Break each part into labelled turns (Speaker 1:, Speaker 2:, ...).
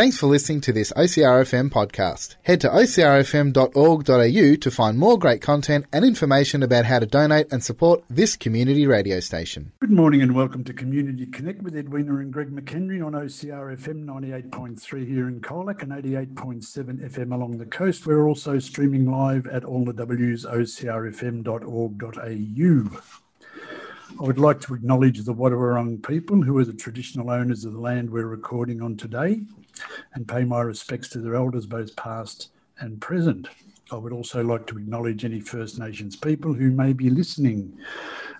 Speaker 1: Thanks for listening to this OCRFM podcast. Head to ocrfm.org.au to find more great content and information about how to donate and support this community radio station.
Speaker 2: Good morning and welcome to Community Connect with Edwina and Greg McHenry on OCRFM 98.3 here in Colac and 88.7 FM along the coast. We're also streaming live at all the W's ocrfm.org.au. I would like to acknowledge the Wadawurrung people who are the traditional owners of the land we're recording on today and pay my respects to their elders, both past and present. I would also like to acknowledge any First Nations people who may be listening.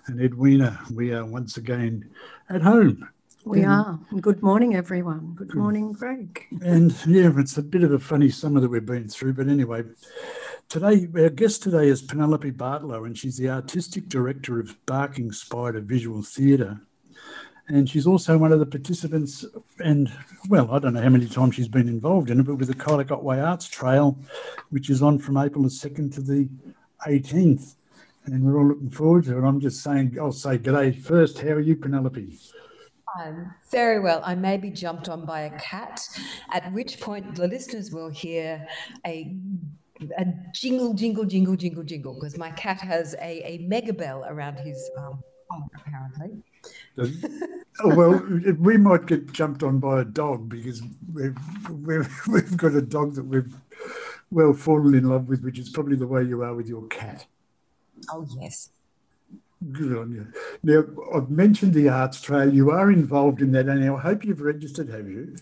Speaker 2: And Edwina, we are once again at home.
Speaker 3: We are. Good morning, everyone. Good hmm. morning, Greg.
Speaker 2: And yeah, it's a bit of a funny summer that we've been through, but anyway, Today, our guest today is Penelope Bartlau, and she's the artistic director of Barking Spider Visual Theatre. And she's also one of the participants, and well, I don't know how many times she's been involved in it, but with the Colac Otway Arts Trail, which is on from April the 2nd to the 18th. And we're all looking forward to it. I'm just saying, I'll say g'day first. How are you, Penelope?
Speaker 4: I'm very well. I may be jumped on by a cat, at which point the listeners will hear a a jingle, jingle, jingle, jingle, jingle, because my cat has a, a mega bell around his um, apparently.
Speaker 2: Oh, well, we might get jumped on by a dog because we've, we've, we've got a dog that we've well fallen in love with, which is probably the way you are with your cat.
Speaker 4: Oh, yes.
Speaker 2: Good on you. Now, I've mentioned the arts trail. You are involved in that, and I hope you've registered, have you?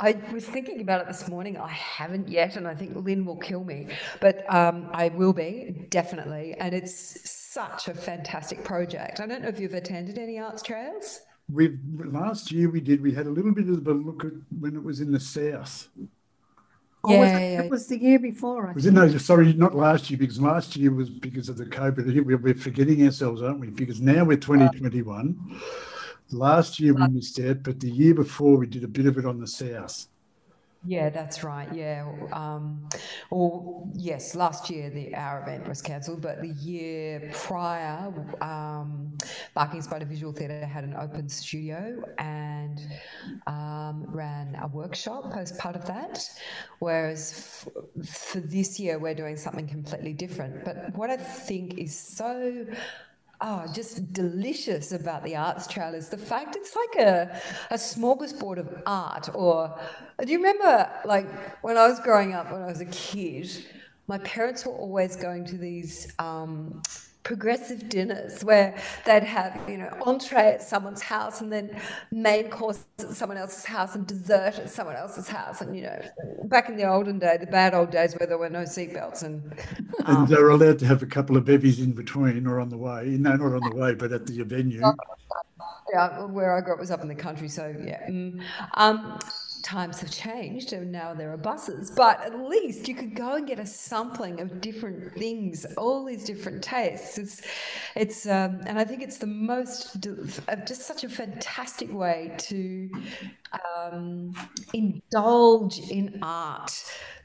Speaker 4: I was thinking about it this morning. I haven't yet, and I think Lynn will kill me, but um, I will be definitely. And it's such a fantastic project. I don't know if you've attended any arts trails.
Speaker 2: We've last year we did. We had a little bit of a look at when it was in the south.
Speaker 3: Oh, yeah, was it, yeah. it, was the year before.
Speaker 2: I was it, no, sorry, not last year because last year was because of the COVID. We're forgetting ourselves, aren't we? Because now we're 2021. Last year we missed out, but the year before we did a bit of it on the south.
Speaker 4: Yeah, that's right. Yeah. Um, well, yes, last year the our event was cancelled, but the year prior, um, Barking Spider Visual Theatre had an open studio and um, ran a workshop as part of that. Whereas f- for this year, we're doing something completely different. But what I think is so oh, just delicious about the arts trail is the fact it's like a, a smorgasbord of art. Or do you remember, like, when I was growing up, when I was a kid, my parents were always going to these. Um, progressive dinners where they'd have, you know, entree at someone's house and then main course at someone else's house and dessert at someone else's house. And, you know, back in the olden day, the bad old days where there were no seatbelts and.
Speaker 2: Um, and they're allowed to have a couple of bevies in between or on the way. No, not on the way, but at the venue.
Speaker 4: Yeah, where I grew up was up in the country, so yeah. Mm. Um, times have changed and now there are buses, but at least you could go and get a sampling of different things, all these different tastes. It's, it's, um, and I think it's the most, just such a fantastic way to um, indulge in art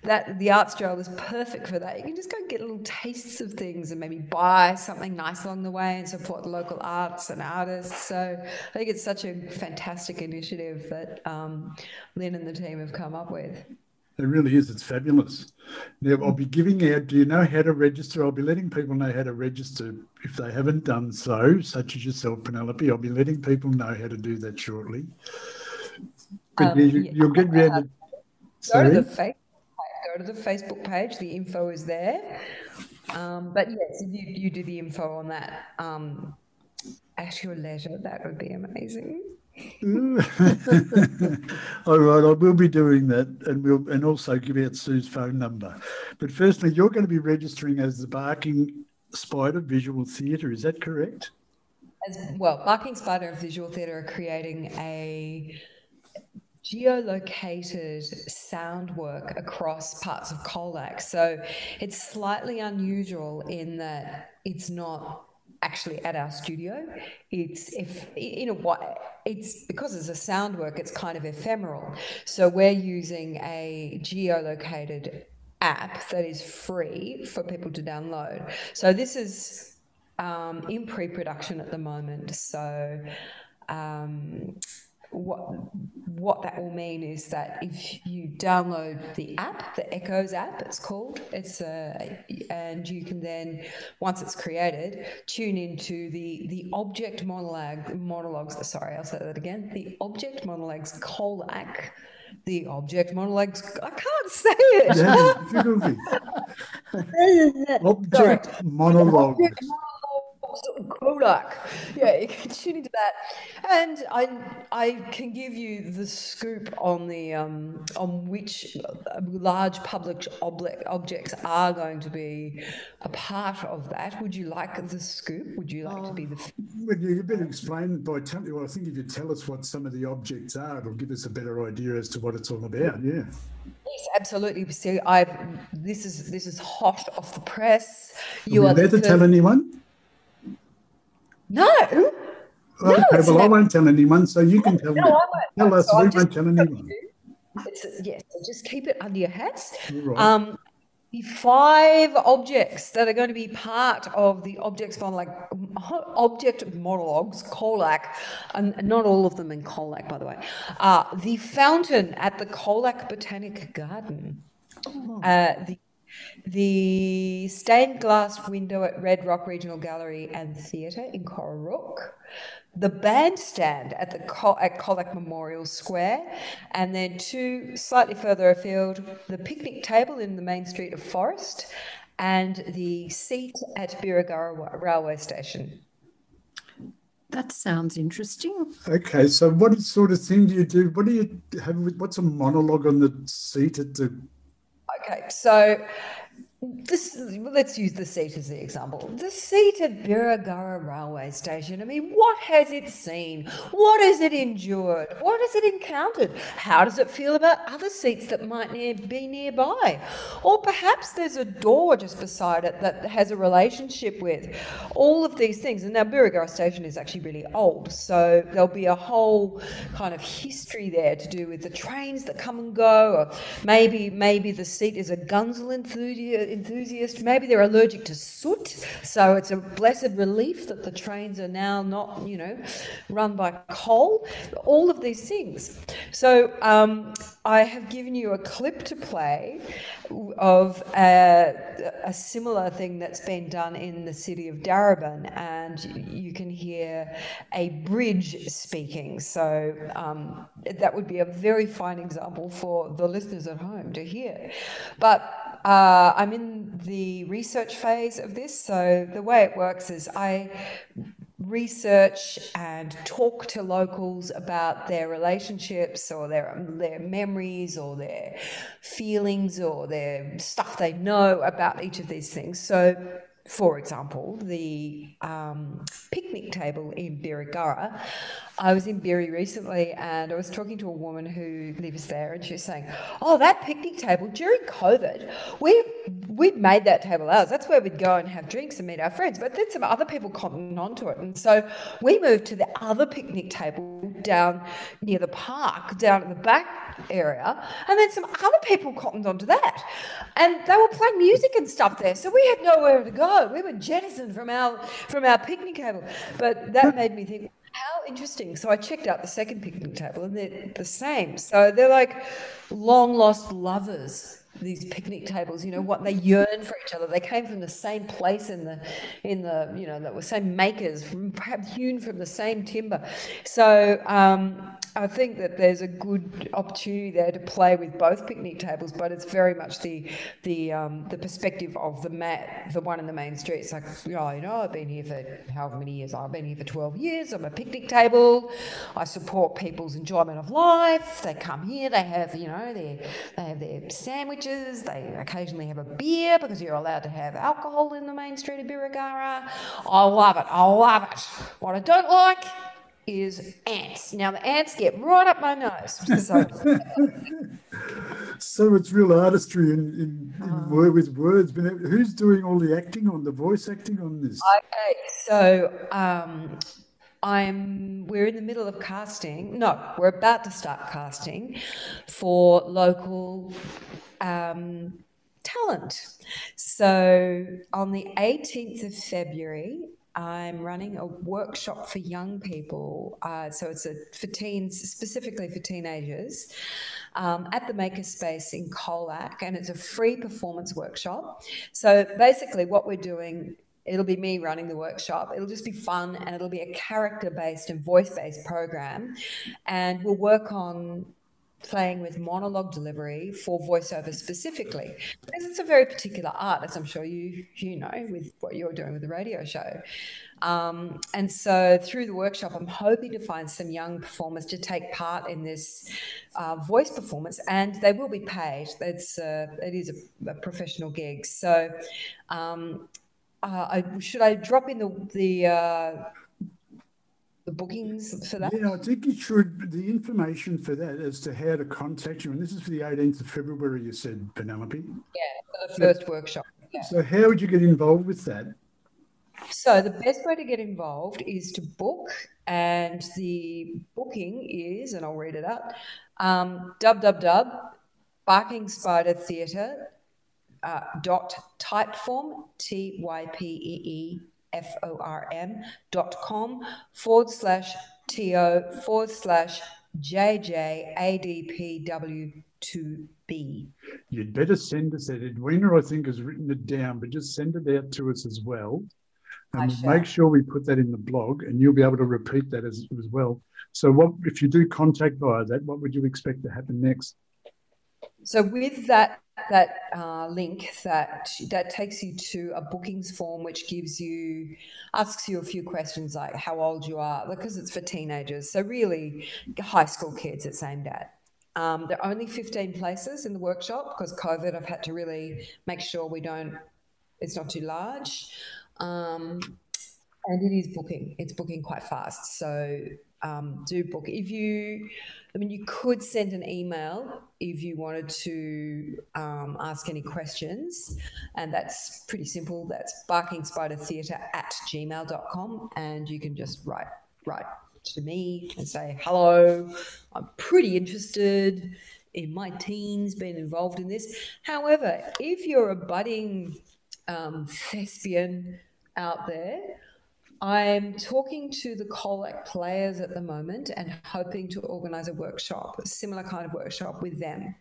Speaker 4: that the arts trail is perfect for that. You can just go get little tastes of things and maybe buy something nice along the way and support the local arts and artists. So I think it's such a fantastic initiative that um, Lynn and the team have come up with.
Speaker 2: It really is. It's fabulous. Now, I'll be giving out, do you know how to register? I'll be letting people know how to register if they haven't done so, such as yourself, Penelope. I'll be letting people know how to do that shortly. But um, you, will get round
Speaker 4: to, go to the go to the Facebook page. The info is there. Um, but yes, if you, you do the info on that um, at your leisure, that would be amazing.
Speaker 2: All right, I will be doing that, and we'll and also give out Sue's phone number. But firstly, you're going to be registering as the Barking Spider Visual Theatre. Is that correct?
Speaker 4: As well, Barking Spider and Visual Theatre are creating a geolocated sound work across parts of Colac. So it's slightly unusual in that it's not actually at our studio. It's if you know what it's because it's a sound work, it's kind of ephemeral. So we're using a geolocated app that is free for people to download. So this is um, in pre-production at the moment. So um, what what that will mean is that if you download the app, the Echoes app, it's called, it's a, and you can then once it's created, tune into the the object monologue monologues. Sorry, I'll say that again. The object monologues Colac the object monologues. I can't say it.
Speaker 2: Yeah, object monologue. Object
Speaker 4: Kodak. Yeah, you can tune into that, and I I can give you the scoop on the um, on which large public ob- objects are going to be a part of that. Would you like the scoop? Would you like to be the?
Speaker 2: Well, you better explain by telling. Well, I think if you tell us what some of the objects are, it'll give us a better idea as to what it's all about. Yeah.
Speaker 4: Yes, absolutely. See, I've this is this is hot off the press.
Speaker 2: You are, are allowed to tell anyone.
Speaker 4: No.
Speaker 2: Well, no, okay, well, I won't tell anyone, so you can tell no, me. Tell us, so we won't tell anyone.
Speaker 4: It's, yes, so just keep it under your hats. Right. Um, the five objects that are going to be part of the objects monologue, object monologues, Colac, and not all of them in Colac, by the way. Uh, the fountain at the Colac Botanic Garden, oh. uh, the the stained glass window at Red Rock Regional Gallery and Theatre in Cororooke, the bandstand at the Col- at Colac Memorial Square, and then two slightly further afield, the picnic table in the main street of Forrest, and the seat at Birregurra Railway Station.
Speaker 3: That sounds interesting.
Speaker 2: Okay, so what sort of thing do you do? What do you have? What's a monologue on the seat at the
Speaker 4: Okay, so this, let's use the seat as the example. The seat at Birregurra railway station. I mean, what has it seen? What has it endured? What has it encountered? How does it feel about other seats that might near, be nearby? Or perhaps there's a door just beside it that has a relationship with all of these things. And now Birregurra station is actually really old, so there'll be a whole kind of history there to do with the trains that come and go, or maybe maybe the seat is a Gunsel enthusiast enthusiast. Maybe they're allergic to soot, so it's a blessed relief that the trains are now not, you know, run by coal. All of these things. So um, I have given you a clip to play of a, a, similar thing that's been done in the city of Darebin, and you can hear a bridge speaking. So um, that would be a very fine example for the listeners at home to hear. But uh, I'm in the research phase of this. So the way it works is I research and talk to locals about their relationships or their their memories or their feelings or their stuff they know about each of these things. So for example, the um, picnic table in Birregurra. I was in Birri recently and I was talking to a woman who lives there and she was saying, Oh, that picnic table during COVID, we we made that table ours. That's where we'd go and have drinks and meet our friends. But then some other people cottoned onto it. And so we moved to the other picnic table down near the park, down at the back area. And then some other people cottoned onto that. And they were playing music and stuff there. So we had nowhere to go. We were jettisoned from our from our picnic table. But that made me think, how interesting. So I checked out the second picnic table and they're the same. So they're like long lost lovers these picnic tables, you know, what they yearn for each other. They came from the same place in the, in the, you know, that were same makers, from, perhaps hewn from the same timber. So um, I think that there's a good opportunity there to play with both picnic tables, but it's very much the the um, the perspective of the mat, the one in the main street. It's like, oh, you know, I've been here for however many years. I've been here for 12 years. I'm a picnic table. I support people's enjoyment of life. They come here. They have, you know, they they have their sandwiches. They occasionally have a beer because you're allowed to have alcohol in the main street of Birregurra. I love it. I love it. What I don't like is ants. Now the ants get right up my nose. So,
Speaker 2: so it's real artistry in, in, in um, word with words. But who's doing all the acting on the voice acting on this?
Speaker 4: Okay, so um, I'm we're in the middle of casting. No, we're about to start casting for local um, talent. So on the 18th of February I'm running a workshop for young people. Uh, so it's a, for teens, specifically for teenagers, um, at the Makerspace in Colac, and it's a free performance workshop. So basically, what we're doing. It'll be me running the workshop. It'll just be fun and it'll be a character based and voice based program. And we'll work on playing with monologue delivery for voiceover specifically. Because it's a very particular art as i'm sure you you know with what you're doing with the radio show. Um, and so through the workshop i'm hoping to find some young performers to take part in this uh, voice performance and they will be paid. It's uh, it is a, a, professional gig. So um, uh, I, should i drop in the the uh, the bookings for that?
Speaker 2: Yeah, I think you should. The information for that as to how to contact you, and this is for the 18th of February, you said, Penelope.
Speaker 4: Yeah, for the first so, workshop. Yeah.
Speaker 2: So, how would you get involved with that?
Speaker 4: So, the best way to get involved is to book, and the booking is, and I'll read it out um, www. Barking Spider Theatre uh, dot typeform, T Y P E E F-O-R-M dot com forward slash T-O forward slash JJADPW2B.
Speaker 2: You'd better send us that. Edwina, I think, has written it down, but just send it out to us as well. And make sure we put that in the blog and you'll be able to repeat that as, as well. So what if you do contact via that, what would you expect to happen next?
Speaker 4: So with that that uh, link that that takes you to a bookings form which gives you asks you a few questions like how old you are because it's for teenagers. So really high school kids it's aimed at. Um, there are only 15 places in the workshop because covid i've had to really make sure we don't it's not too large. Um, and it is booking it's booking quite fast. So um, do book if you I mean, you could send an email if you wanted to um, ask any questions, and that's pretty simple. That's barkingspidertheatre at gmail.com, and you can just write write to me and say, hello, I'm pretty interested in my teens being involved in this. However, if you're a budding um, thespian out there, I'm talking to the Colac players at the moment and hoping to organise a workshop, a similar kind of workshop with them,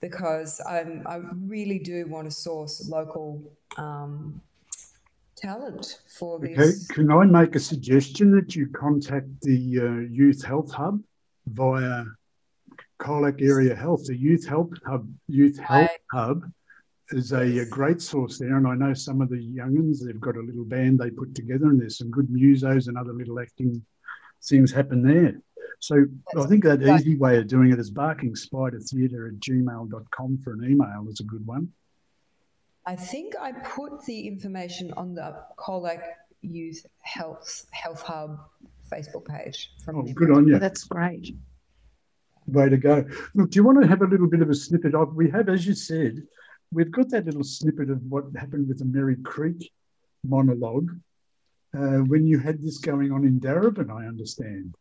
Speaker 4: because I'm, I really do want to source local um, talent for this.
Speaker 2: Okay. Can I make a suggestion that you contact the uh, Youth Health Hub via Colac Area Health, the Youth Health Hub, Youth Health I, Hub is a, a, great source there. And I know some of the youngins, they've got a little band they put together, and there's some good musos and other little acting things happen there. So I think that easy way of doing it is barking spider theatre at gmail.com for an email is a good one.
Speaker 4: I think I put the information on the Colac Youth Health Health Hub Facebook page.
Speaker 2: From oh, good on you.
Speaker 3: That's great.
Speaker 2: Way to go. Look, do you want to have a little bit of a snippet of? We have, as you said, we've got that little snippet of what happened with the Merri Creek monologue uh, when you had this going on in Darebin, I understand.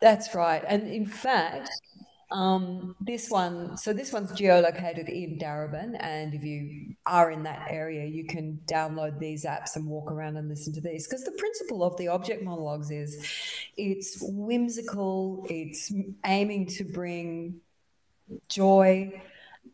Speaker 4: That's right. And in fact, um, this one, so this one's geolocated in Darebin, and if you are in that area, you can download these apps and walk around and listen to these. Because the principle of the object monologues is it's whimsical, it's aiming to bring joy,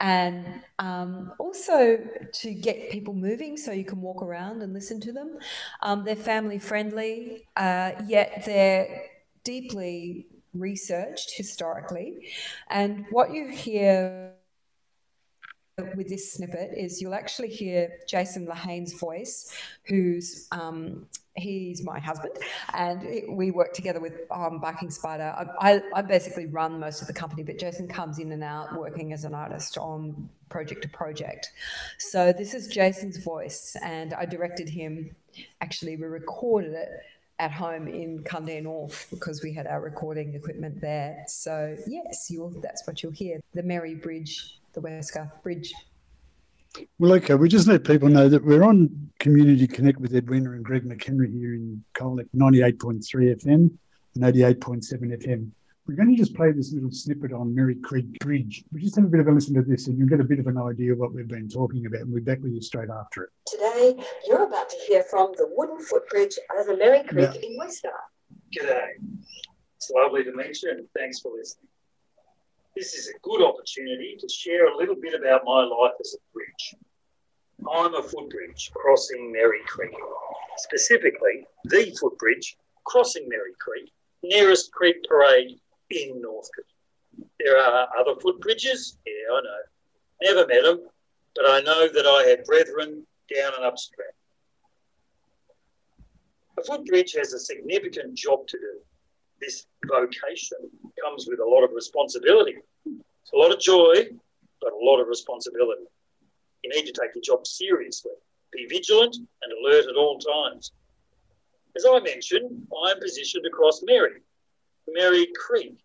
Speaker 4: and um, also to get people moving so you can walk around and listen to them. Um, they're family friendly, uh, yet they're deeply researched historically. And what you hear with this snippet is you'll actually hear Jason Lahane's voice, who's um, he's my husband, and we work together with um, Barking Spider. I, I, I, basically run most of the company, but Jason comes in and out working as an artist on project to project. So this is Jason's voice, and I directed him. Actually, we recorded it at home in Cundare North because we had our recording equipment there. So yes, you'll that's what you'll hear. The Merri Bridge the Westgarth Bridge.
Speaker 2: Well, okay, we just let people know that we're on Community Connect with Edwina and Greg McHenry here in Colac, 98.3 FM and 88.7 FM. we're going to just play this little snippet on Merri Creek Bridge. We just have a bit of a listen to this and you'll get a bit of an idea of what we've been talking about. And we'll be back with you straight after it.
Speaker 5: Today, you're about to hear from the wooden footbridge over Merri Creek yeah. in Westgarth.
Speaker 6: G'day. It's lovely to meet you and thanks for listening. This is a good opportunity to share a little bit about my life as a bridge. I'm a footbridge crossing Merri Creek, specifically the footbridge crossing Merri Creek, nearest Creek Parade in Northcote. There are other footbridges, yeah, I know. Never met them, but I know that I have brethren down and upstream. A footbridge has a significant job to do. This vocation comes with a lot of responsibility. It's a lot of joy, but a lot of responsibility. You need to take your job seriously, be vigilant and alert at all times. As I mentioned, I'm positioned across Merri, Merri Creek,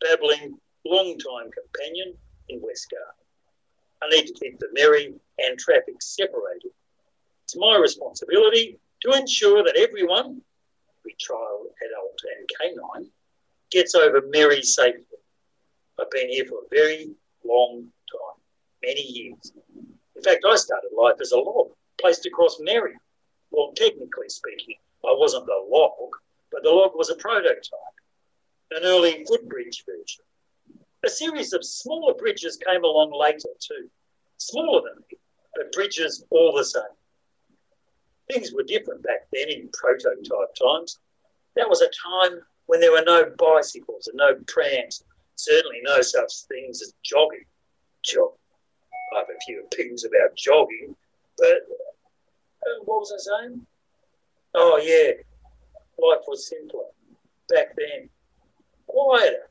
Speaker 6: babbling long-time companion in Westgarth. I need to keep the Merri and traffic separated. It's my responsibility to ensure that everyone, every child, adult, and canine, gets over Merri safely. I've been here for a very long time, many years. In fact, I started life as a log placed across Merri. Well, technically speaking, I wasn't the log, but the log was a prototype, an early footbridge version. A series of smaller bridges came along later too, smaller than me, but bridges all the same. Things were different back then in prototype times. That was a time when there were no bicycles and no prams, certainly no such things as jogging. Jog. I have a few opinions about jogging, but uh, what was I saying? Oh, yeah, life was simpler back then, quieter.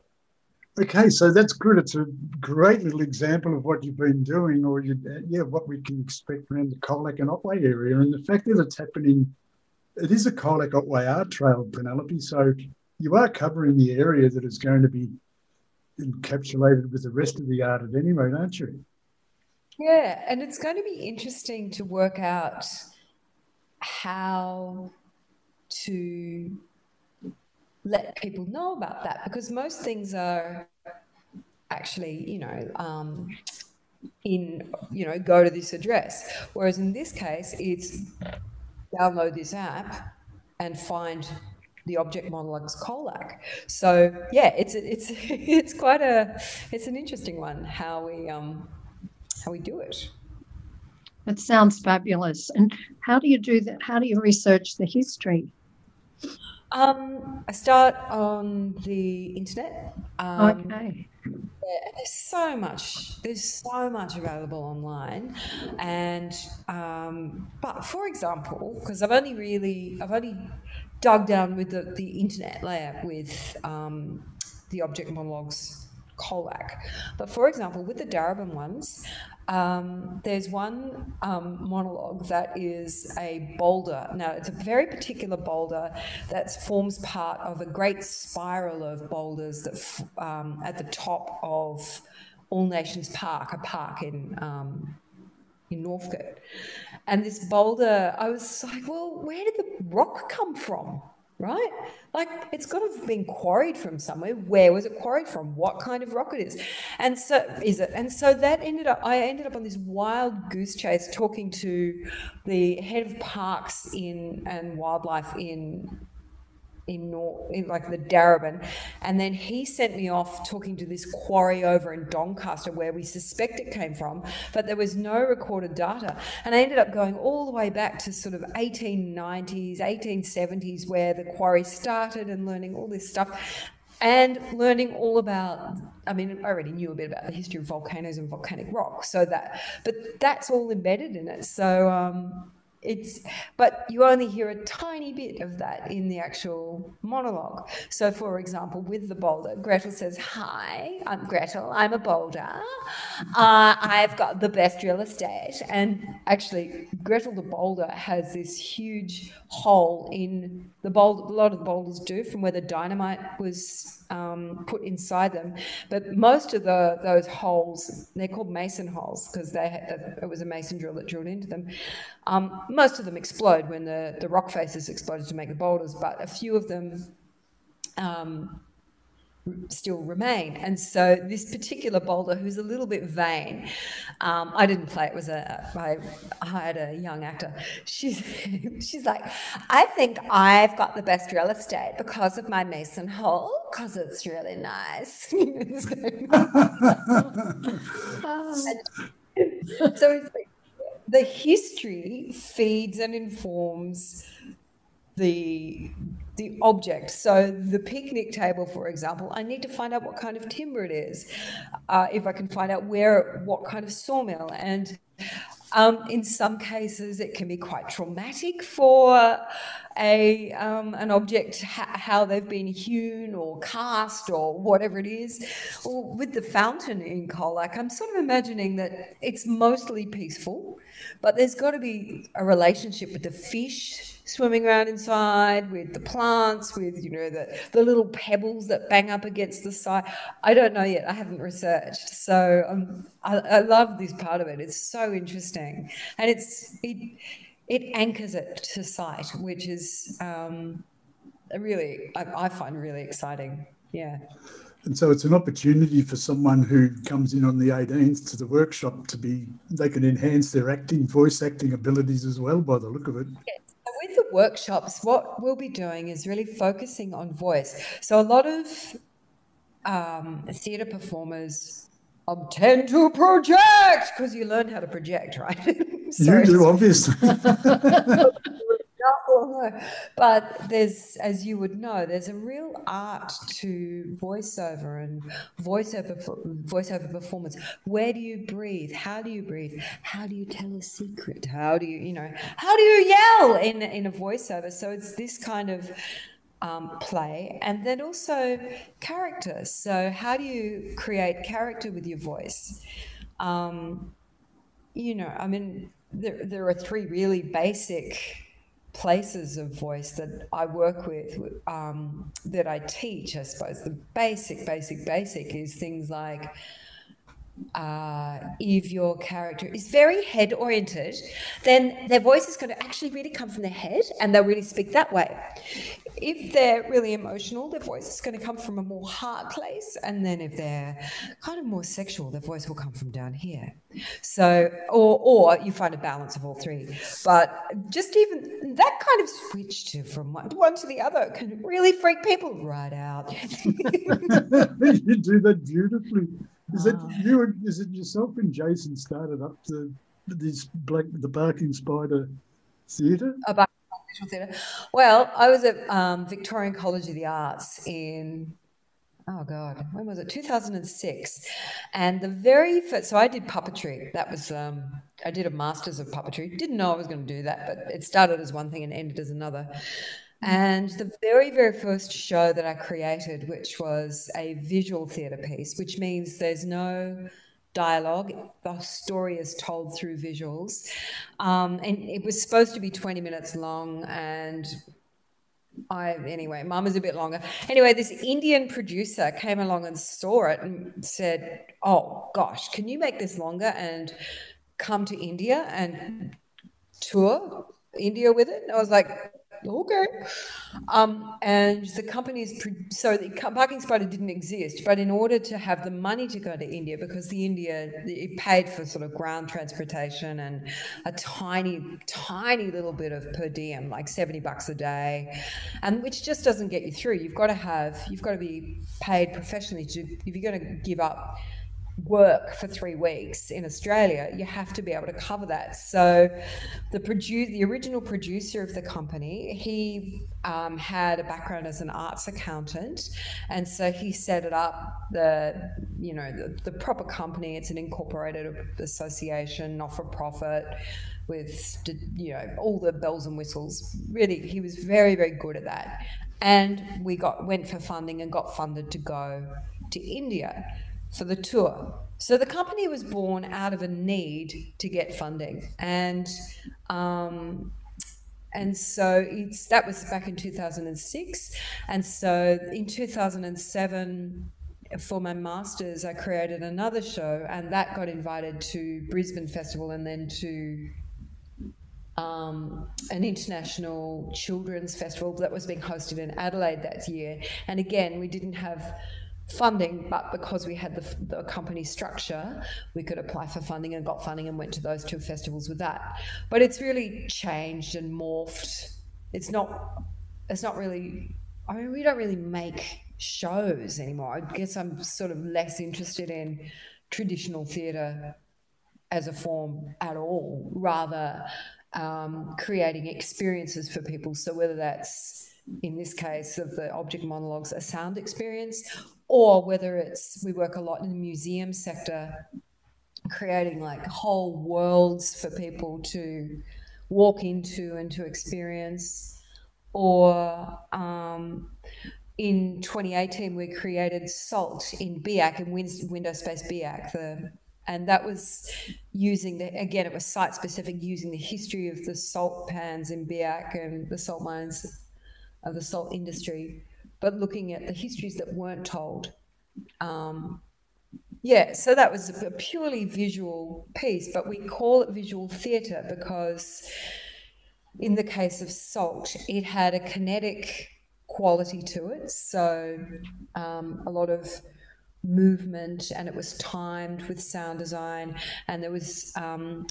Speaker 2: Okay, so that's good. It's a great little example of what you've been doing, or you, yeah, what we can expect around the Colac and Otway area. And the fact that it's happening, it is a Colac Otway art trail, Penelope. So you are covering the area that is going to be encapsulated with the rest of the art at any rate, aren't you?
Speaker 4: Yeah, and it's going to be interesting to work out how to let people know about that because most things are actually, you know, um, in, you know, go to this address. Whereas in this case, it's download this app and find the object monologues Colac. So yeah, it's it's it's quite a it's an interesting one how we um how we do it.
Speaker 3: That sounds fabulous. And how do you do that? How do you research the history?
Speaker 4: Um, I start on the internet. Um,
Speaker 3: okay.
Speaker 4: Yeah, there's so much. There's so much available online, and um, but for example, because I've only really I've only dug down with the, the internet layer with um, the object monologues Colac. But for example, with the Darebin ones, um, there's one um, monologue that is a boulder. Now, it's a very particular boulder that forms part of a great spiral of boulders that f- um, at the top of All Nations Park, a park in um, in Northcote. And this boulder, I was like, well, where did the rock come from? Right? Like it's got to have been quarried from somewhere. Where was it quarried from? What kind of rock it is? And so is it? And so that ended up. I ended up on this wild goose chase talking to the head of parks in and wildlife in in, North, in like the Darebin. and then he sent me off talking to this quarry over in Doncaster where we suspect it came from, but there was no recorded data. And I ended up going all the way back to sort of 1890s, 1870s, where the quarry started, and learning all this stuff. And learning all about, I mean, I already knew a bit about the history of volcanoes and volcanic rock, so that, but that's all embedded in it. So, um, it's but you only hear a tiny bit of that in the actual monologue. So for example with the boulder gretel says hi i'm gretel i'm a boulder. Uh, i've got the best real estate. And actually gretel the boulder has this huge hole in the boulder a lot of the boulders do from where the dynamite was um, put inside them. But most of the those holes, they're called mason holes because they had, it was a mason drill that drilled into them. Um, most of them explode when the, the rock faces exploded to make the boulders, but a few of them um, still remain. And so this particular boulder, who's a little bit vain, um, I didn't play. It was a I hired a young actor. She's she's like, I think I've got the best real estate because of my mason hole because it's really nice. so it's like, the history feeds and informs the the object. So the picnic table, for example, I need to find out what kind of timber it is. Uh, if I can find out where, what kind of sawmill, and um, in some cases, it can be quite traumatic for a um, an object how they've been hewn or cast or whatever it is. Or with the fountain in Colac, I'm sort of imagining that it's mostly peaceful, but there's got to be a relationship with the fish swimming around inside with the plants, with you know the the little pebbles that bang up against the side. I don't know yet. I haven't researched, so um, I, I love this part of it. It's so interesting, and it's it it anchors it to sight, which is um, really I, I find really exciting. Yeah.
Speaker 2: And so it's an opportunity for someone who comes in on the 18th to the workshop to be, they can enhance their acting, voice acting abilities as well by the look of it.
Speaker 4: Yeah with the workshops, what we'll be doing is really focusing on voice. So a lot of um, theatre performers um, tend to project because you learn how to project, right?
Speaker 2: so, you do, obviously.
Speaker 4: but there's, as you would know, there's a real art to voiceover and voiceover voiceover performance. Where do you breathe? How do you breathe? How do you tell a secret? How do you, you know, how do you yell in in a voiceover? So it's this kind of um, play and then also character. So how do you create character with your voice? Um, you know, I mean, there, there are three really basic places of voice that I work with, um, that I teach, I suppose. The basic, basic, basic is things like uh, if your character is very head oriented, then their voice is going to actually really come from their head and they'll really speak that way. If they're really emotional, their voice is going to come from a more heart place. And then if they're kind of more sexual, their voice will come from down here. So, or, or you find a balance of all three. But just even that kind of switch to from one, one to the other can really freak people right out.
Speaker 2: you do that beautifully. Is it you? Is it yourself and Jason started up the this black the Barking Spider Theatre?
Speaker 4: A Theatre. Well, I was at um, Victorian College of the Arts in oh god when was it 2006 and the very first so i did puppetry that was um, i did a master's of puppetry didn't know i was going to do that but it started as one thing and ended as another and the very, very first show that I created, which was a visual theatre piece, which means there's no dialogue. The story is told through visuals. Um, and it was supposed to be 20 minutes long. And I, anyway, mine was a bit longer. Anyway, this Indian producer came along and saw it and said, Oh gosh, can you make this longer and come to India and tour India with it? And I was like, okay. Um, and the companies, so the Barking Spider didn't exist, but in order to have the money to go to India, because the India, it paid for sort of ground transportation and a tiny, tiny little bit of per diem, like 70 bucks a day, and which just doesn't get you through. You've got to have, you've got to be paid professionally to, if you're going to give up work for three weeks in Australia, you have to be able to cover that. So, the produce, the original producer of the company, he um, had a background as an arts accountant, and so he set it up. The you know the, the proper company. It's an incorporated association, not for profit. With you know all the bells and whistles, really, he was very very good at that, and we got went for funding and got funded to go to India for the tour. So the company was born out of a need to get funding, and um, and so it's that was back in 2006, and so in 2007 for my masters, I created another show, and that got invited to Brisbane Festival and then to um, an international children's festival that was being hosted in Adelaide that year. And again, we didn't have funding, but because we had the, the company structure, we could apply for funding and got funding and went to those two festivals with that. But it's really changed and morphed. It's not. It's not really. I mean, we don't really make shows anymore. I guess I'm sort of less interested in traditional theatre as a form at all, rather um, creating experiences for people. So whether that's in this case of the object monologues, a sound experience, or whether it's we work a lot in the museum sector, creating like whole worlds for people to walk into and to experience, or um, in 2018 we created Salt in BIAC in Window Space BIAC, the and that was using the again it was site specific using the history of the salt pans in BIAC and the salt mines of the salt industry, but looking at the histories that weren't told. Um, yeah, so that was a purely visual piece, but we call it visual theatre because in the case of salt, it had a kinetic quality to it. So um, a lot of movement and it was timed with sound design and there was um,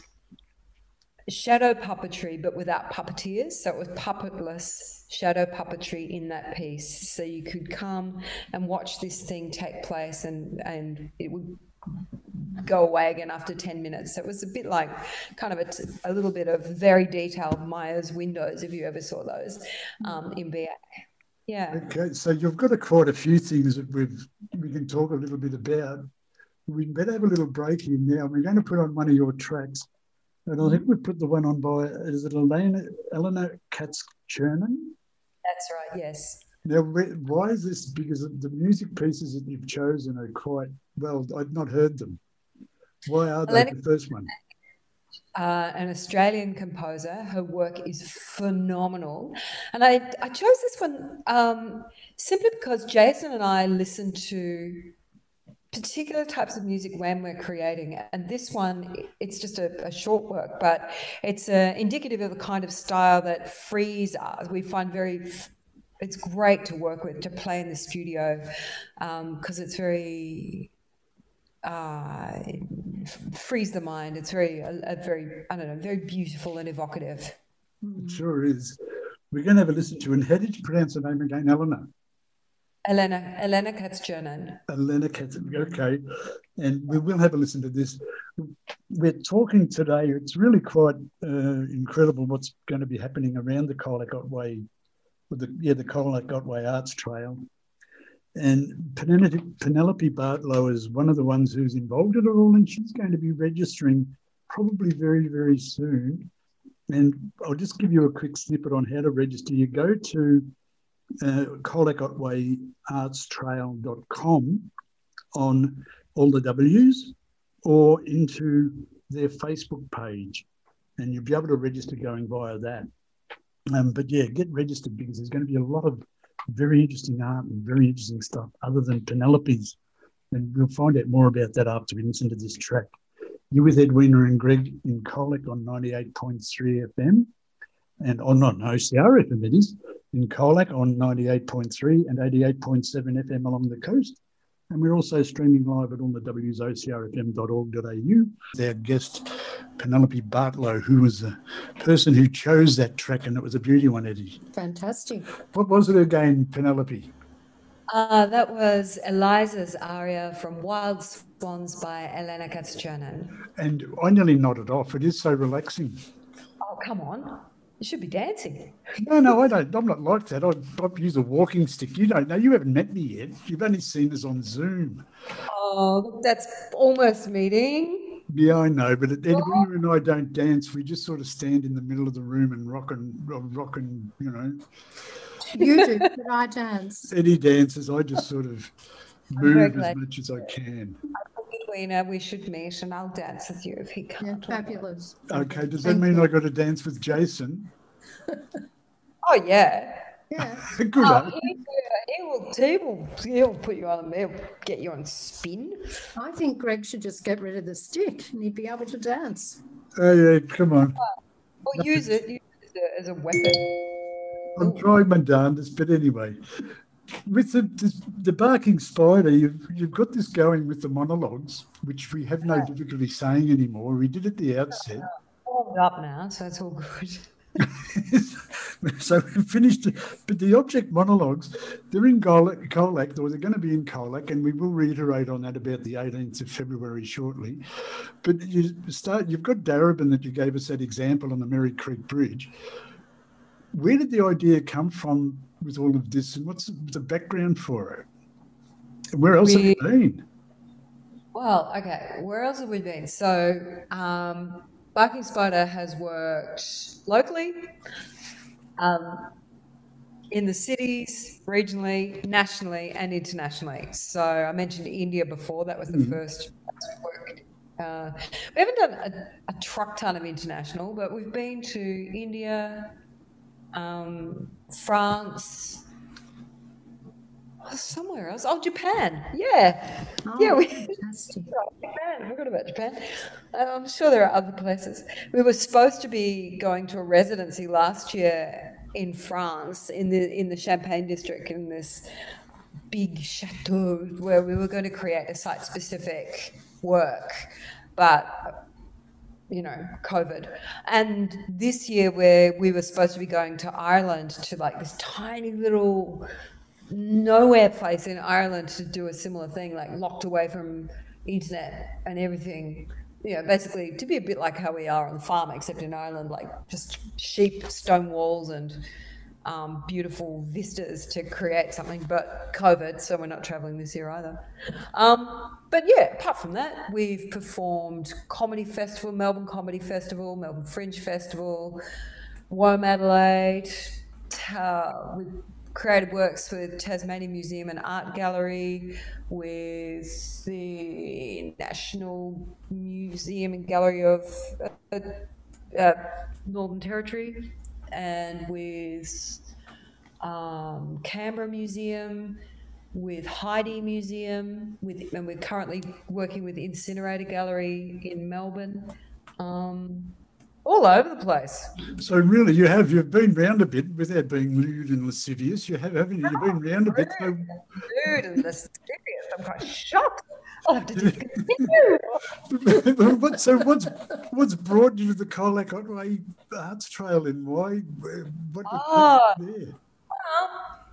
Speaker 4: shadow puppetry but without puppeteers so it was puppetless shadow puppetry in that piece so you could come and watch this thing take place and and it would go away again after 10 minutes so it was a bit like kind of a, a little bit of very detailed Myers windows if you ever saw those um, in ba yeah.
Speaker 2: Okay, so you've got a, quite a few things that we've we can talk a little bit about. We better have a little break here now. We're going to put on one of your tracks, and I think we put the one on by is it Elena Elena Kats Chernin?
Speaker 4: That's right. Yes.
Speaker 2: Now, why is this? Because the music pieces that you've chosen are quite well. I've not heard them. Why are they Elena, the first one?
Speaker 4: uh, an Australian composer. Her work is phenomenal. And I, I chose this one um, simply because Jason and I listened to particular types of music when we're creating. And this one, it's just a, a short work, but it's uh, indicative of the kind of style that frees us. We find very it's great to work with to play in the studio because um, it's very uh, frees the mind. It's very, a, a, very, I don't know, very beautiful and evocative.
Speaker 2: It sure is. We're going to have a listen to, and how did you pronounce the name again, Eleanor?
Speaker 4: Elena, Elena Kats-Chernin.
Speaker 2: Elena Kats, okay. And we will have a listen to this. We're talking today, it's really quite uh, incredible what's going to be happening around the Colac Otway, with the, yeah, the Colac Otway Arts Trail. And Penelope, Penelope Bartlau is one of the ones who's involved in it all, and she's going to be registering probably very, very soon. And I'll just give you a quick snippet on how to register. You go to uh, on all the W's or into their Facebook page, and you'll be able to register going via that. Um, but yeah, get registered because there's going to be a lot of very interesting art and very interesting stuff other than Penelope's. And we'll find out more about that after we listen to this track. You're with Edwina and Greg in Colac on 98.3 FM and on not OCR FM it is, in Colac on 98.3 and 88.7 FM along the coast. And we're also streaming live at all the wsocrfm.org.au. Their guest, Penelope Bartlau, who was the person who chose that track, and it was a beauty one, Eddie.
Speaker 3: Fantastic.
Speaker 2: What was it again, Penelope?
Speaker 4: Uh, that was Eliza's aria from Wild Swans by Elena Kats-Chernin.
Speaker 2: And I nearly nodded off. It is so relaxing.
Speaker 4: Oh, come on. You should be dancing.
Speaker 2: No, no, I don't. I'm not like that. I, I use a walking stick. You don't know. You haven't met me yet. You've only seen us on Zoom.
Speaker 4: Oh, that's almost meeting.
Speaker 2: Yeah, I know. But Edwina oh. and I don't dance. We just sort of stand in the middle of the room and rock and rock and you know.
Speaker 3: You do, but I dance.
Speaker 2: Eddie dances. I just sort of move as much as I can.
Speaker 4: Edwina, we should meet and I'll dance with you if he can't.
Speaker 3: Yeah, fabulous.
Speaker 2: Okay, does that mean you. I got to dance with Jason?
Speaker 4: oh yeah.
Speaker 3: Yeah.
Speaker 2: Good. Oh, he, uh,
Speaker 4: he, will, he will. He'll put you on. He'll get you on spin.
Speaker 3: I think Greg should just get rid of the stick, and he'd be able to dance.
Speaker 2: Oh yeah, come on.
Speaker 4: Oh, or use it, use it as a weapon.
Speaker 2: I'm trying my darndest, but anyway, with the, the, the barking spider, you've you've got this going with the monologues, which we have no difficulty saying anymore. We did at the outset.
Speaker 4: Warmed up now, so it's all good.
Speaker 2: so we finished, but the object monologues, they're in Colac, or they're going to be in Colac, and we will reiterate on that about the 18th of February shortly. But you start, you've got Darebin that you gave us that example on the Merri Creek Bridge. Where did the idea come from with all of this, and what's the background for it? Where else we, have you been?
Speaker 4: Well, okay, where else have we been? So, um, Barking Spider has worked locally, um, in the cities, regionally, nationally, and internationally. So I mentioned India before. That was the mm-hmm. first work. Uh, we haven't done a, a, truck ton of international, but we've been to India, um, France, oh, somewhere else. Oh, Japan. Yeah. Oh, yeah. We, fantastic. Japan. I forgot about Japan. Uh, I'm sure there are other places. We were supposed to be going to a residency last year in France, in the in the Champagne district, in this big chateau where we were going to create a site specific work, but you know, COVID. And this year, where we were supposed to be going to Ireland to like this tiny little nowhere place in Ireland to do a similar thing, like locked away from internet and everything. You know, basically to be a bit like how we are on the farm, except in Ireland, like just sheep, stone walls, and um, beautiful vistas to create something. But COVID, so we're not traveling this year either. Um, but yeah, apart from that, we've performed comedy festival, Melbourne Comedy Festival, Melbourne Fringe Festival, WOMADelaide. Uh, we've created works with Tasmania Museum and Art Gallery, with the National Museum and Gallery of uh, uh, Northern Territory, and with um, Canberra Museum, with Heide Museum, with and we're currently working with Incinerator Gallery in Melbourne. Um, all over the place.
Speaker 2: So really, you have you've been round a bit without being lewd and lascivious. You have, haven't you? You've been round a bit. So...
Speaker 4: Lewd and lascivious. I'm quite shocked. I'll have to discontinue.
Speaker 2: what, so what's what's brought you to the Colac Otway Arts Trail and why? What,
Speaker 4: oh, there? Well,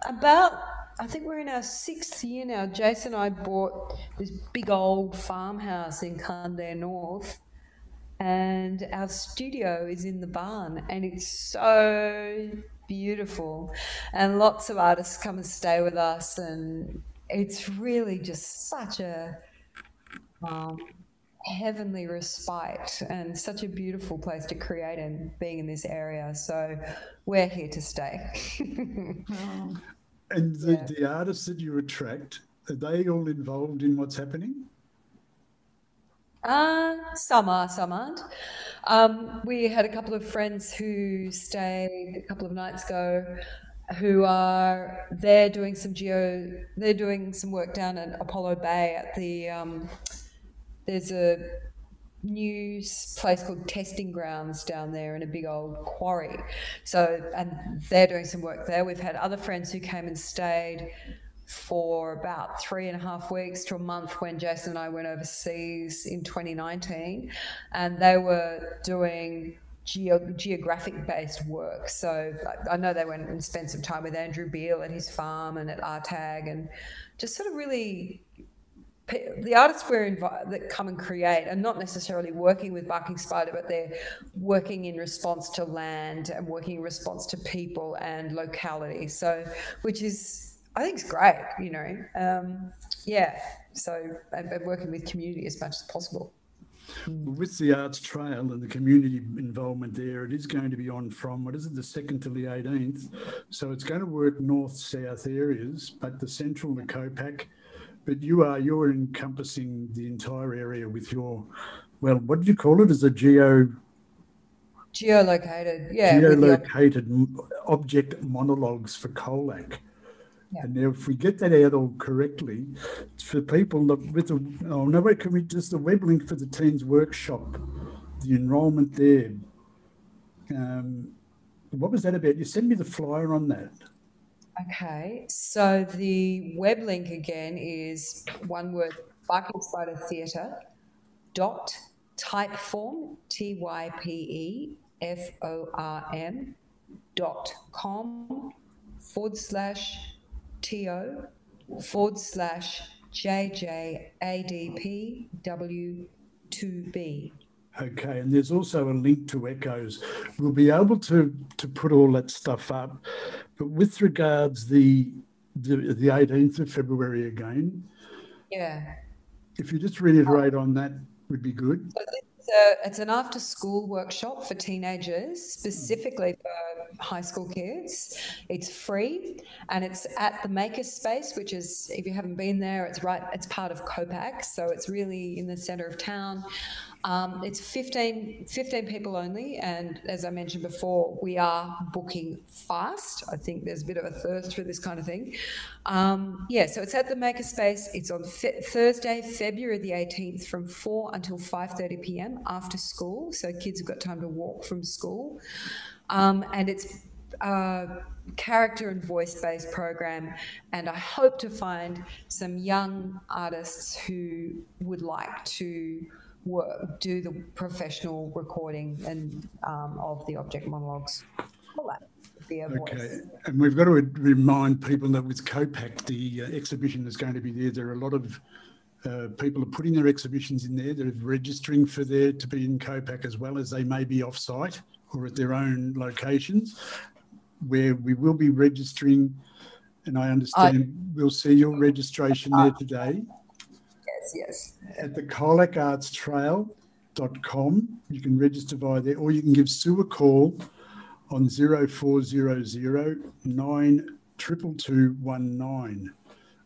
Speaker 4: about I think we're in our sixth year now. Jason and I bought this big old farmhouse in Cundare North and our studio is in the barn and it's so beautiful. And lots of artists come and stay with us and it's really just such a um, heavenly respite and such a beautiful place to create and being in this area. So we're here to stay.
Speaker 2: And the, yeah. the artists that you attract are they all involved in what's happening
Speaker 4: uh, some are, some aren't. Um, we had a couple of friends who stayed a couple of nights ago who are they're doing some geo they're doing some work down at Apollo Bay at the um, there's a new place called Testing Grounds down there in a big old quarry. So and they're doing some work there. We've had other friends who came and stayed for about three and a half weeks to a month when Jason and I went overseas in 2019, and they were doing geo- geographic based work. So I know they went and spent some time with Andrew Beale at his farm and at RTAG, and just sort of really. The artists we're invi- that come and create are not necessarily working with Barking Spider, but they're working in response to land and working in response to people and locality. So, which is I think it's great, you know. Um, yeah, so I'm, working with community as much as possible.
Speaker 2: With the arts trail and the community involvement there, it is going to be on from what is it, the second to the 18th. So it's going to work north south areas, but the central, the Copac. But you are you're encompassing the entire area with your well, what did you call it? As a geo
Speaker 4: geolocated, yeah,
Speaker 2: geolocated object monologues for Colac. Yeah. And if we get that out all correctly, for people with the oh no wait, can we just the web link for the teens workshop, the enrolment there. Um, what was that about? You send me the flyer on that.
Speaker 4: Okay, so the web link again is one word Barking Spider Theatre dot typeform T Y P E F O R M dot com forward slash T O forward slash J J A D P W 2B.
Speaker 2: Okay, and there's also a link to Echoes. We'll be able to to put all that stuff up, but with regards the the, the 18th of February again.
Speaker 4: Yeah.
Speaker 2: If you just reiterate oh. on that, would be good.
Speaker 4: So it's, a, it's an after school workshop for teenagers, specifically for high school kids. It's free and it's at the Makerspace, which is, if you haven't been there, it's right, it's part of COPAC. So it's really in the center of town. Um, it's 15, 15 people only. And as I mentioned before, we are booking fast. I think there's a bit of a thirst for this kind of thing. Um, yeah, so it's at the Makerspace. It's on fe- Thursday, February the 18th from 4 until 5.30 p.m. after school. So kids have got time to walk from school. Um, and it's a character and voice based program. And I hope to find some young artists who would like to work, do the professional recording and um, of the object monologues.
Speaker 2: Okay, and we've got to remind people that with COPAC, the uh, exhibition is going to be there. There are a lot of uh, people are putting their exhibitions in there. They're registering for there to be in COPAC as well as they may be off-site or at their own locations, where we will be registering. And I understand I, we'll see your registration there today
Speaker 4: yes, yes.
Speaker 2: At the colacartstrail.com, you can register via there, or you can give Sue a call on 0400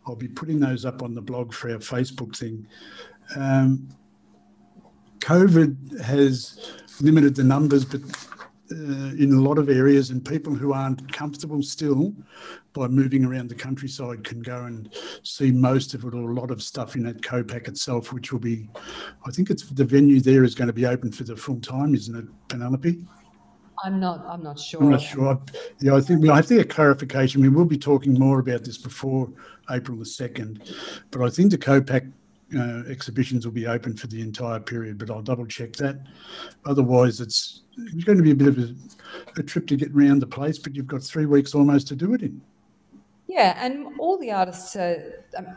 Speaker 2: I'll be putting those up on the blog for our Facebook thing. Um, COVID has limited the numbers, but Uh, in a lot of areas, and people who aren't comfortable still by moving around the countryside can go and see most of it or a lot of stuff in that COPAC itself, which will be, I think it's the venue there is going to be open for the full time, isn't it, Penelope?
Speaker 4: I'm not. I'm not sure.
Speaker 2: I'm not sure. Yeah, I think I think a clarification. We will be talking more about this before April the second, but I think the COPAC uh, exhibitions will be open for the entire period. But I'll double check that. Otherwise, it's it's going to be a bit of a, a trip to get around the place, but you've got three weeks almost to do it in.
Speaker 4: Yeah, and all the artists are. Um,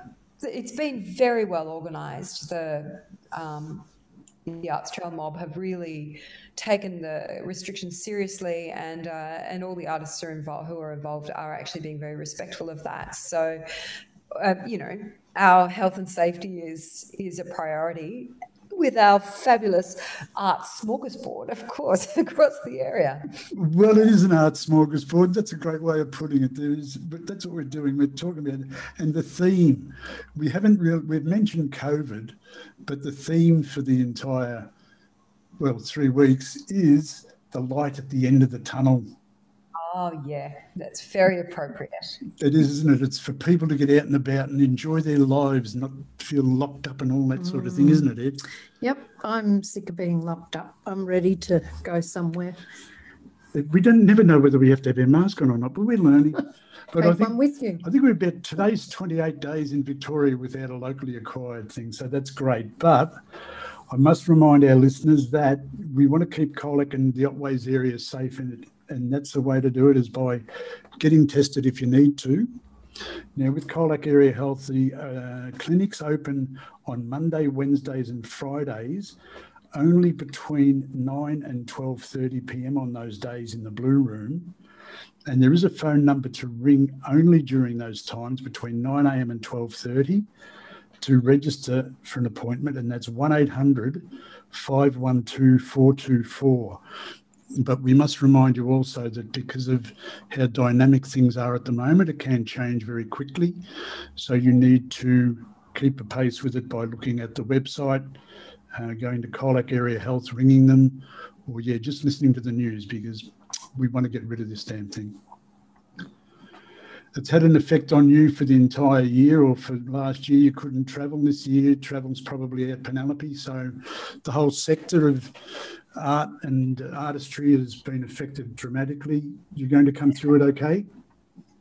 Speaker 4: it's been very well organised. The um, the Arts Trail mob have really taken the restrictions seriously, and uh, and all the artists are involved who are involved are actually being very respectful of that. So, uh, you know, our health and safety is is a priority, with our fabulous art smorgasbord, of course, across the area.
Speaker 2: Well, it is an art smorgasbord. That's a great way of putting it. But that's what we're doing. We're talking about, and the theme. We haven't really we've mentioned COVID, but the theme for the entire, well, three weeks is the light at the end of the tunnel.
Speaker 4: Oh, yeah, that's very appropriate.
Speaker 2: It is, isn't it? It's for people to get out and about and enjoy their lives, not feel locked up and all that sort of thing, isn't it, Ed?
Speaker 3: Yep, I'm sick of being locked up. I'm ready to go somewhere.
Speaker 2: We don't never know whether we have to have our mask on or not, but we're learning.
Speaker 3: But I think, I'm with you.
Speaker 2: I think we're about today's 28 days in Victoria without a locally acquired thing, so that's great. But I must remind our listeners that we want to keep Colac and the Otways area safe and and that's the way to do it is by getting tested if you need to. Now, with Colac Area Health, the uh, clinics open on Monday, Wednesdays, and Fridays, only between 9 and 12:30 p.m. on those days in the blue room. And there is a phone number to ring only during those times between 9 a.m. and 12:30 to register for an appointment, and that's 1 800 512 424. But we must remind you also that because of how dynamic things are at the moment, it can change very quickly. So you need to keep a pace with it by looking at the website, uh, going to Colac Area Health, ringing them, or yeah, just listening to the news because we want to get rid of this damn thing. It's had an effect on you for the entire year, or for last year you couldn't travel. This year, travel's probably at Penelope. So the whole sector of art and artistry has been affected dramatically. You're going to come through it okay?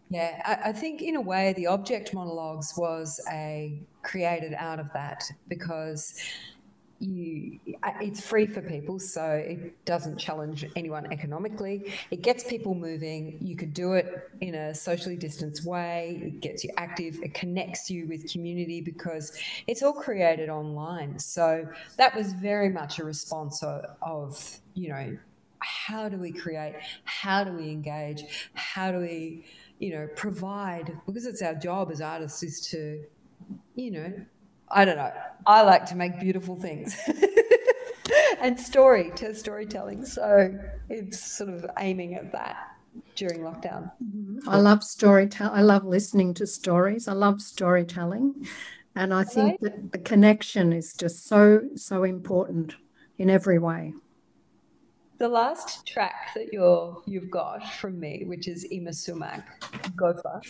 Speaker 4: Yeah, I, I, think in a way the object monologues was a created out of that because you it's free for people so it doesn't challenge anyone economically. It gets people moving. You could do it in a socially distanced way. It gets you active. It connects you with community because it's all created online. So that was very much a response of, of you know how do we create? How do we engage? How do we you know provide? Because it's our job as artists is to you know I don't know. I like to make beautiful things. and story to storytelling. So it's sort of aiming at that during lockdown.
Speaker 3: Mm-hmm. I love storytelling. I love listening to stories. I love storytelling. And I think that the connection is just so, so important in every way.
Speaker 4: The last track that you're you've got from me, which is Yma Sumac, Gopher,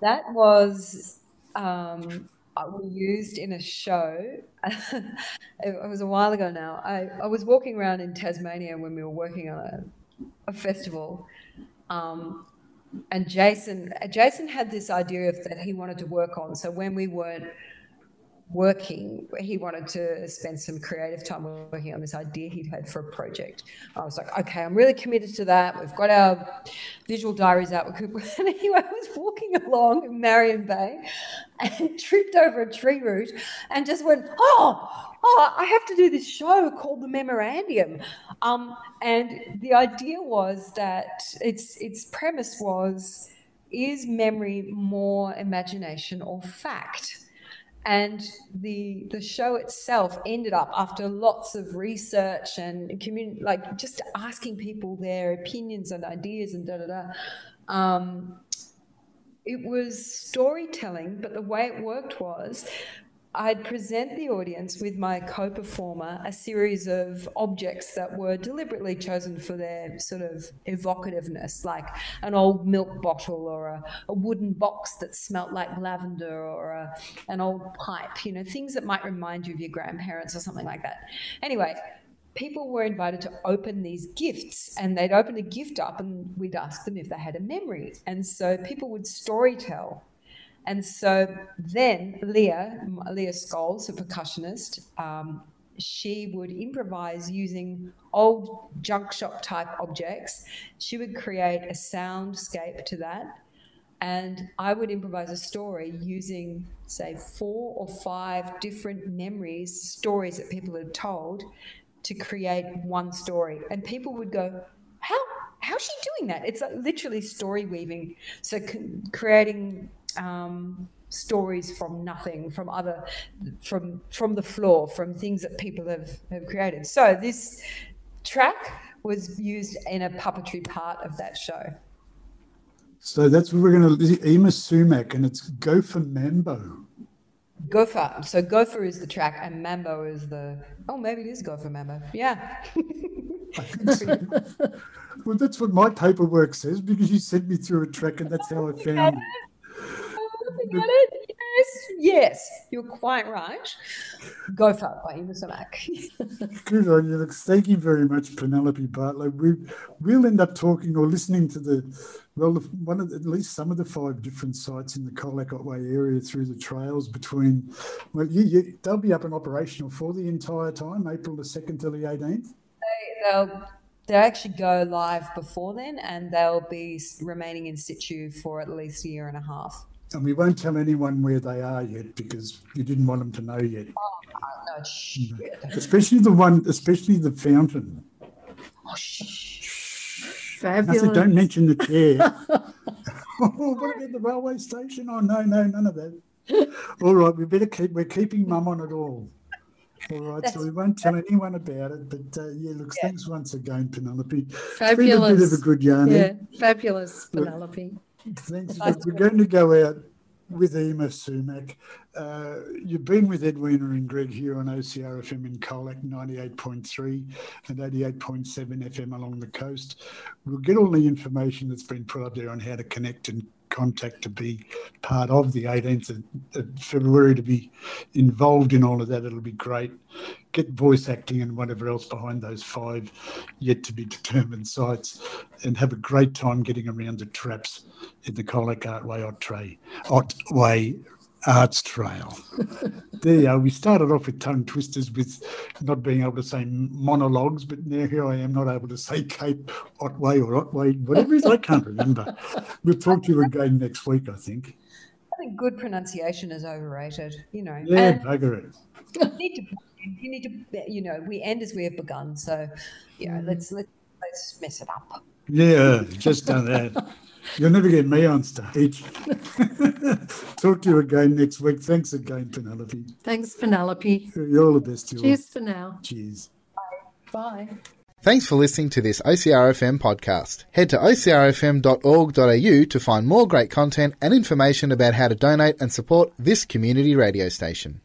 Speaker 4: that was um, we used in a show. it was a while ago now. I, I was walking around in Tasmania when we were working on a, a festival. Um, and Jason, Jason had this idea of that he wanted to work on. So when we weren't working, he wanted to spend some creative time working on this idea he'd had for a project. I was like, okay, I'm really committed to that. We've got our visual diaries out. And anyway, I was walking along Marion Bay and tripped over a tree root and just went, oh, oh, I have to do this show called The Memorandum. Um, and the idea was that its its premise was, is memory more imagination or fact? And the the show itself ended up after lots of research and community like just asking people their opinions and ideas and da da da um, it was storytelling but the way it worked was I'd present the audience with my co performer a series of objects that were deliberately chosen for their sort of evocativeness, like an old milk bottle or a, a wooden box that smelt like lavender or a, an old pipe, you know, things that might remind you of your grandparents or something like that. Anyway, people were invited to open these gifts and they'd open a gift up and we'd ask them if they had a memory. And so people would story tell and so then Leah, Leah Scholes, a percussionist, um, she would improvise using old junk shop type objects. She would create a soundscape to that. And I would improvise a story using, say, four or five different memories, stories that people had told to create one story. And people would go, How? How's she doing that? It's like literally story weaving. So, creating um, stories from nothing, from other, from from the floor, from things that people have, have created. So this track was used in a puppetry part of that show.
Speaker 2: So that's what we're going to Yma Sumac, and it's Gopher Mambo.
Speaker 4: Gopher. So Gopher is the track, and Mambo is the. Oh, maybe it is Gopher Mambo. Yeah.
Speaker 2: well, that's what my paperwork says because you sent me through a track, and that's how I found it
Speaker 4: it, yes, yes, you're quite right. Go for it by Sumac.
Speaker 2: Good on you. Look, thank you very much, Penelope Bartlau. We we'll end up talking or listening to the well, one of the, at least some of the five different sites in the Colac Otway area through the trails between. Well, you, you, they'll be up and operational for the entire time, April the second till the eighteenth.
Speaker 4: They, they'll they'll actually go live before then and they'll be remaining in situ for at least a year and a half.
Speaker 2: And we won't tell anyone where they are yet because you didn't want them to know yet.
Speaker 4: Oh, no, shit. Mm-hmm.
Speaker 2: Especially the one, especially the fountain.
Speaker 4: Oh, shh.
Speaker 3: Fabulous.
Speaker 2: Nothing, don't mention the chair. oh, what about the railway station? Oh, no, no, none of that. All right, we better keep, we're keeping mum on it all. All right, That's so we won't tell anyone about it. But uh, yeah, look, yeah. thanks once again, Penelope.
Speaker 3: Fabulous.
Speaker 2: It's been a bit of a good yarn.
Speaker 3: Yeah, fabulous, Penelope.
Speaker 2: Thanks. We're going to go out with Yma Sumac. Uh, you've been with Edwina and Greg here on OCR FM in Colac 98.3 and 88.7 FM along the coast. We'll get all the information that's been put up there on how to connect and contact to be part of the 18th of February to be involved in all of that. It'll be great. get voice acting and whatever else behind those five yet to be determined sites, and have a great time getting around the traps in the Colac Artway Otway, Arts Trail. there you are. We started off with tongue twisters with not being able to say monologues, but now here I am not able to say Cape Otway or Otway, whatever it is. I can't remember. We'll talk to you again next week, I think.
Speaker 4: I think good pronunciation is overrated. You know.
Speaker 2: Yeah,
Speaker 4: And
Speaker 2: bugger it.
Speaker 4: you need to. You need to. You know, we end as we have begun. So, you know, mm. let's let's let's mess it up.
Speaker 2: Yeah, just done that. You'll never get me on stage. Talk to you again next week. Thanks again, Penelope.
Speaker 3: Thanks, Penelope.
Speaker 2: You're all the best. You all.
Speaker 3: Cheers for now.
Speaker 2: Cheers.
Speaker 3: Bye.
Speaker 1: Thanks for listening to this OCRFM podcast. Head to ocrfm.org.au to find more great content and information about how to donate and support this community radio station.